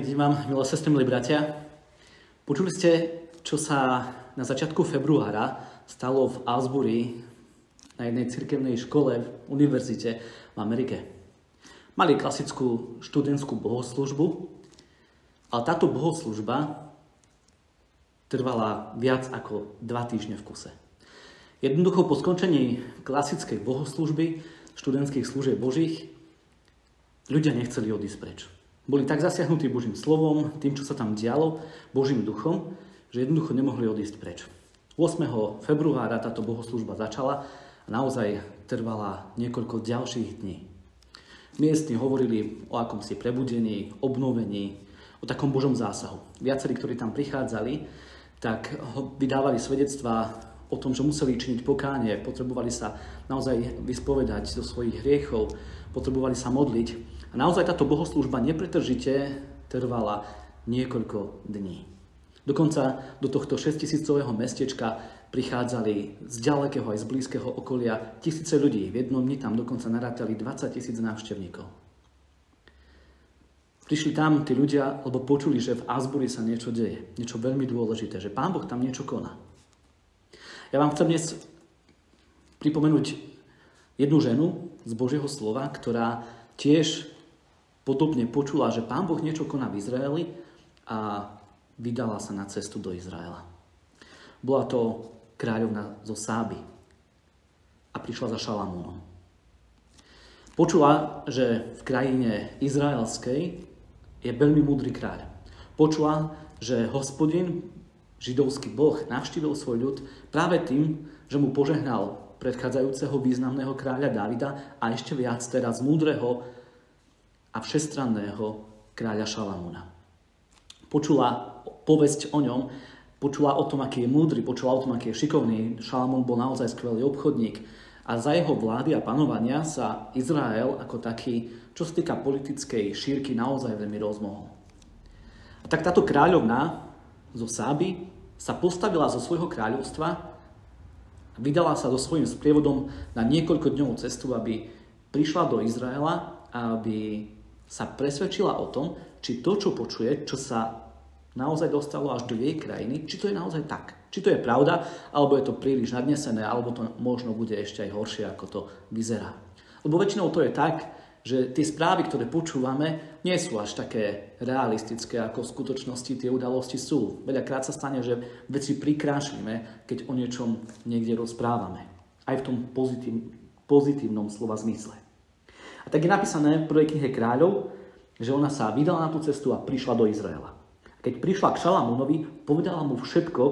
Požehnaný deň vám, milé sestry, milí bratia. Počuli ste, čo sa na začiatku februára stalo v Asbury na jednej cirkevnej škole v univerzite v Amerike. Mali klasickú študentskú bohoslužbu, ale táto bohoslužba trvala viac ako dva týždne v kuse. Jednoducho po skončení klasickej bohoslužby, študentských služieb božích, ľudia nechceli odísť preč. Boli tak zasiahnutí Božím slovom, tým, čo sa tam dialo, Božím duchom, že jednoducho nemohli odísť preč. 8. februára táto bohoslužba začala a naozaj trvala niekoľko ďalších dní. Miestni hovorili o akomsi prebudení, obnovení, o takom Božom zásahu. Viacerí, ktorí tam prichádzali, tak vydávali svedectvá o tom, že museli činiť pokánie, potrebovali sa naozaj vyspovedať do svojich hriechov, potrebovali sa modliť a naozaj táto bohoslúžba nepretržite trvala niekoľko dní. Dokonca do tohto 6000 mestečka prichádzali z ďalekého aj z blízkeho okolia tisíce ľudí. V jednom dni tam dokonca narátali 20 tisíc návštevníkov. Prišli tam tí ľudia, lebo počuli, že v Asbury sa niečo deje. Niečo veľmi dôležité, že Pán Boh tam niečo koná. Ja vám chcem dnes pripomenúť jednu ženu z Božieho slova, ktorá tiež podobne počula, že pán Boh niečo koná v Izraeli a vydala sa na cestu do Izraela. Bola to kráľovna zo Sáby a prišla za Šalamúnom. Počula, že v krajine izraelskej je veľmi múdry kráľ. Počula, že hospodin, židovský boh, navštívil svoj ľud práve tým, že mu požehnal predchádzajúceho významného kráľa Davida a ešte viac teraz múdreho a všestranného kráľa Šalamúna. Počula povesť o ňom, počula o tom, aký je múdry, počula o tom, aký je šikovný. Šalamún bol naozaj skvelý obchodník a za jeho vlády a panovania sa Izrael ako taký, čo sa týka politickej šírky, naozaj veľmi rozmohol. A tak táto kráľovna zo Sáby sa postavila zo svojho kráľovstva a vydala sa so svojím sprievodom na niekoľko dňovú cestu, aby prišla do Izraela a aby sa presvedčila o tom, či to, čo počuje, čo sa naozaj dostalo až do jej krajiny, či to je naozaj tak. Či to je pravda, alebo je to príliš nadnesené, alebo to možno bude ešte aj horšie, ako to vyzerá. Lebo väčšinou to je tak, že tie správy, ktoré počúvame, nie sú až také realistické, ako v skutočnosti tie udalosti sú. Veľakrát sa stane, že veci prikrášlime, keď o niečom niekde rozprávame. Aj v tom pozitív, pozitívnom slova zmysle. Tak je napísané v prvej knihe kráľov, že ona sa vydala na tú cestu a prišla do Izraela. Keď prišla k Šalamúnovi, povedala mu všetko,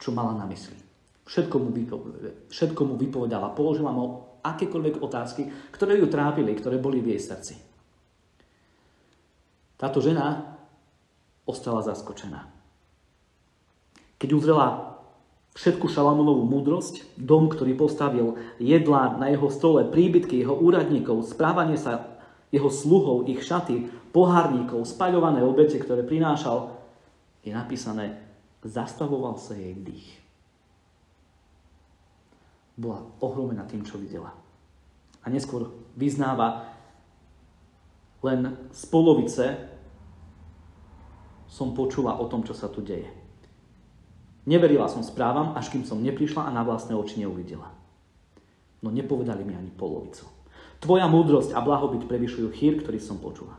čo mala na mysli. Všetko mu, vypovedala, všetko mu vypovedala, položila mu akékoľvek otázky, ktoré ju trápili, ktoré boli v jej srdci. Táto žena ostala zaskočená. Keď uzrela všetku Šalamúnovú múdrosť, dom, ktorý postavil, jedlá na jeho stole, príbytky jeho úradníkov, správanie sa jeho sluhov, ich šaty, pohárníkov, spaľované obete, ktoré prinášal, je napísané, zastavoval sa jej dých. Bola ohromená tým, čo videla. A neskôr vyznáva, len z polovice som počula o tom, čo sa tu deje. Neverila som správam, až kým som neprišla a na vlastné oči neuvidela. No nepovedali mi ani polovicu. Tvoja múdrosť a blahobyt prevyšujú chýr, ktorý som počula.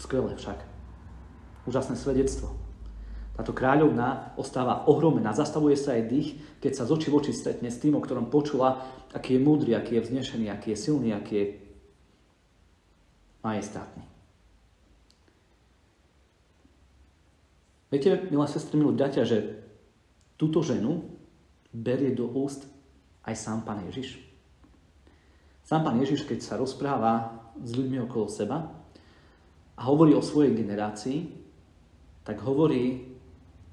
Skvelé však. Úžasné svedectvo. Táto kráľovna ostáva ohromená, zastavuje sa aj dých, keď sa z oči v oči stretne s tým, o ktorom počula, aký je múdry, aký je vznešený, aký je silný, aký je majestátny. Viete, milá sestry, milí bratia, že túto ženu berie do úst aj sám Pán Ježiš. Sám Pán Ježiš, keď sa rozpráva s ľuďmi okolo seba a hovorí o svojej generácii, tak hovorí,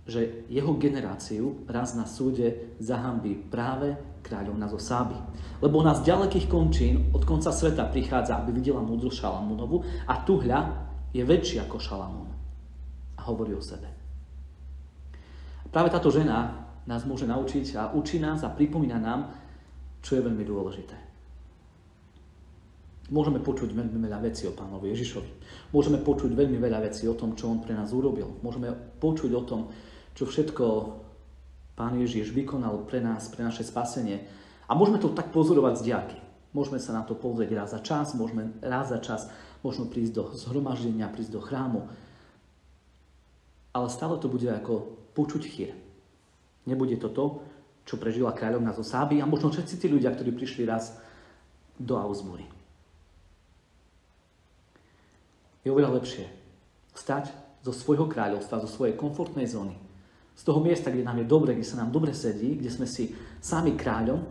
že jeho generáciu raz na súde zahambí práve kráľovna zo Sáby. Lebo ona z ďalekých končín od konca sveta prichádza, aby videla múdru Šalamúnovu a tuhľa je väčší ako Šalamún. A hovorí o sebe. Práve táto žena nás môže naučiť a učí nás a pripomína nám, čo je veľmi dôležité. Môžeme počuť veľmi veľa vecí o pánovi Ježišovi. Môžeme počuť veľmi veľa vecí o tom, čo on pre nás urobil. Môžeme počuť o tom, čo všetko pán Ježiš vykonal pre nás, pre naše spasenie. A môžeme to tak pozorovať z diaky. Môžeme sa na to pozrieť raz za čas, môžeme raz za čas možno prísť do zhromaždenia, prísť do chrámu. Ale stále to bude ako počuť chýr. Nebude to to, čo prežila kráľovna zo Sáby a možno všetci tí ľudia, ktorí prišli raz do Augsbury. je oveľa lepšie stať zo svojho kráľovstva, zo svojej komfortnej zóny, z toho miesta, kde nám je dobre, kde sa nám dobre sedí, kde sme si sami kráľom,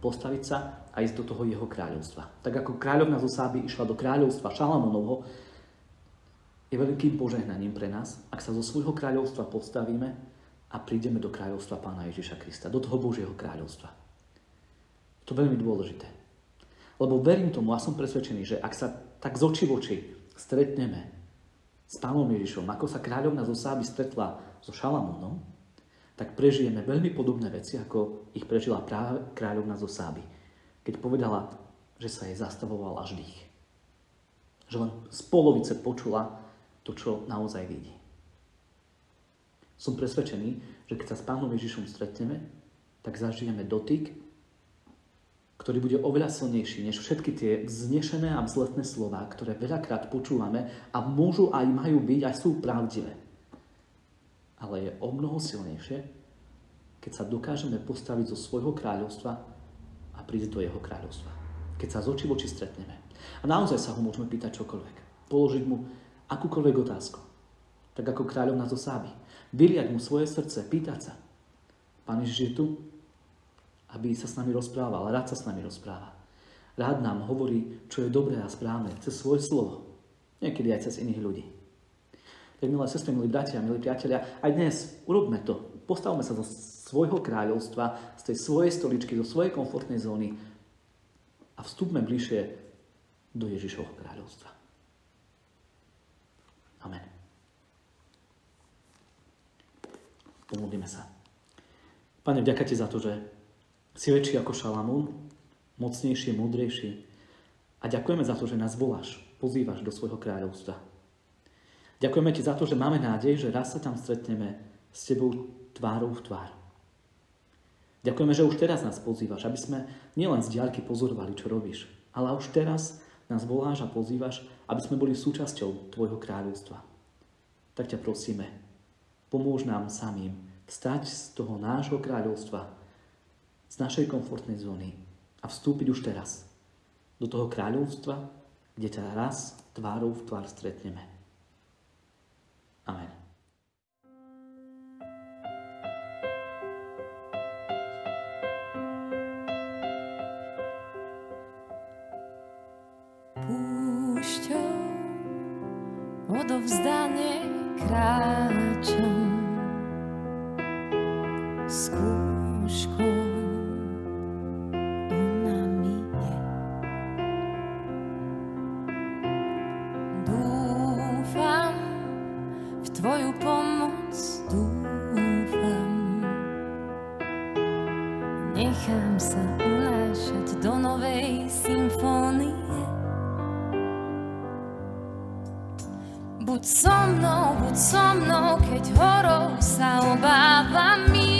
postaviť sa a ísť do toho jeho kráľovstva. Tak ako kráľovna zo Sáby išla do kráľovstva Šalamonovho, je veľkým požehnaním pre nás, ak sa zo svojho kráľovstva postavíme a prídeme do kráľovstva Pána Ježiša Krista, do toho Božieho kráľovstva. To je veľmi dôležité. Lebo verím tomu a som presvedčený, že ak sa tak z oči v oči stretneme s Pánom Ježišom, ako sa kráľovna zo Sáby stretla so Šalamúnom, tak prežijeme veľmi podobné veci, ako ich prežila práve kráľovna zo Sáby, keď povedala, že sa jej zastavoval až dých. Že len z polovice počula to, čo naozaj vidí. Som presvedčený, že keď sa s Pánom Ježišom stretneme, tak zažijeme dotyk ktorý bude oveľa silnejší než všetky tie vznešené a vzletné slova, ktoré veľakrát počúvame a môžu aj majú byť, aj sú pravdivé. Ale je o mnoho silnejšie, keď sa dokážeme postaviť zo svojho kráľovstva a prísť do jeho kráľovstva. Keď sa z oči v oči stretneme. A naozaj sa ho môžeme pýtať čokoľvek. Položiť mu akúkoľvek otázku. Tak ako kráľovna zo Sáby. Vyliať mu svoje srdce, pýtať sa. Pán Ježiš je tu, aby sa s nami rozprával. Rád sa s nami rozpráva. Rád nám hovorí, čo je dobré a správne, cez svoje slovo. Niekedy aj cez iných ľudí. Tak milé sestry, milí bratia, milí priatelia, aj dnes urobme to. Postavme sa do svojho kráľovstva, z tej svojej stoličky, zo svojej komfortnej zóny a vstúpme bližšie do Ježišovho kráľovstva. Amen. Pomodlíme sa. Pane, vďaka Ti za to, že si väčší ako Šalamún, mocnejší, múdrejší. A ďakujeme za to, že nás voláš, pozývaš do svojho kráľovstva. Ďakujeme ti za to, že máme nádej, že raz sa tam stretneme s tebou tvárou v tvár. Ďakujeme, že už teraz nás pozývaš, aby sme nielen z diaľky pozorovali, čo robíš, ale už teraz nás voláš a pozývaš, aby sme boli súčasťou tvojho kráľovstva. Tak ťa prosíme, pomôž nám samým vstať z toho nášho kráľovstva z našej komfortnej zóny a vstúpiť už teraz do toho kráľovstva, kde ťa raz tvárou v tvár stretneme. Amen. Skúškou Tvoju pomoc dúfam. Nechám sa unášať do novej symfónie. Buď so mnou, buď so mnou, keď horou sa obávam ísť.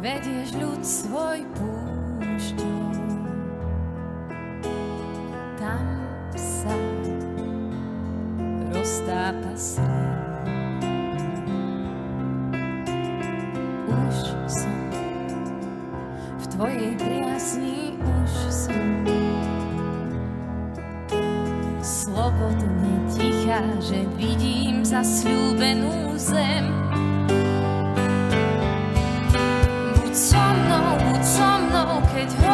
vedieš ľud svoj púšťou. Tam sa roztápa snem. Už som v tvojej priasni, už som slobodne ticha, že vidím zasľúbenú zem. Mnou,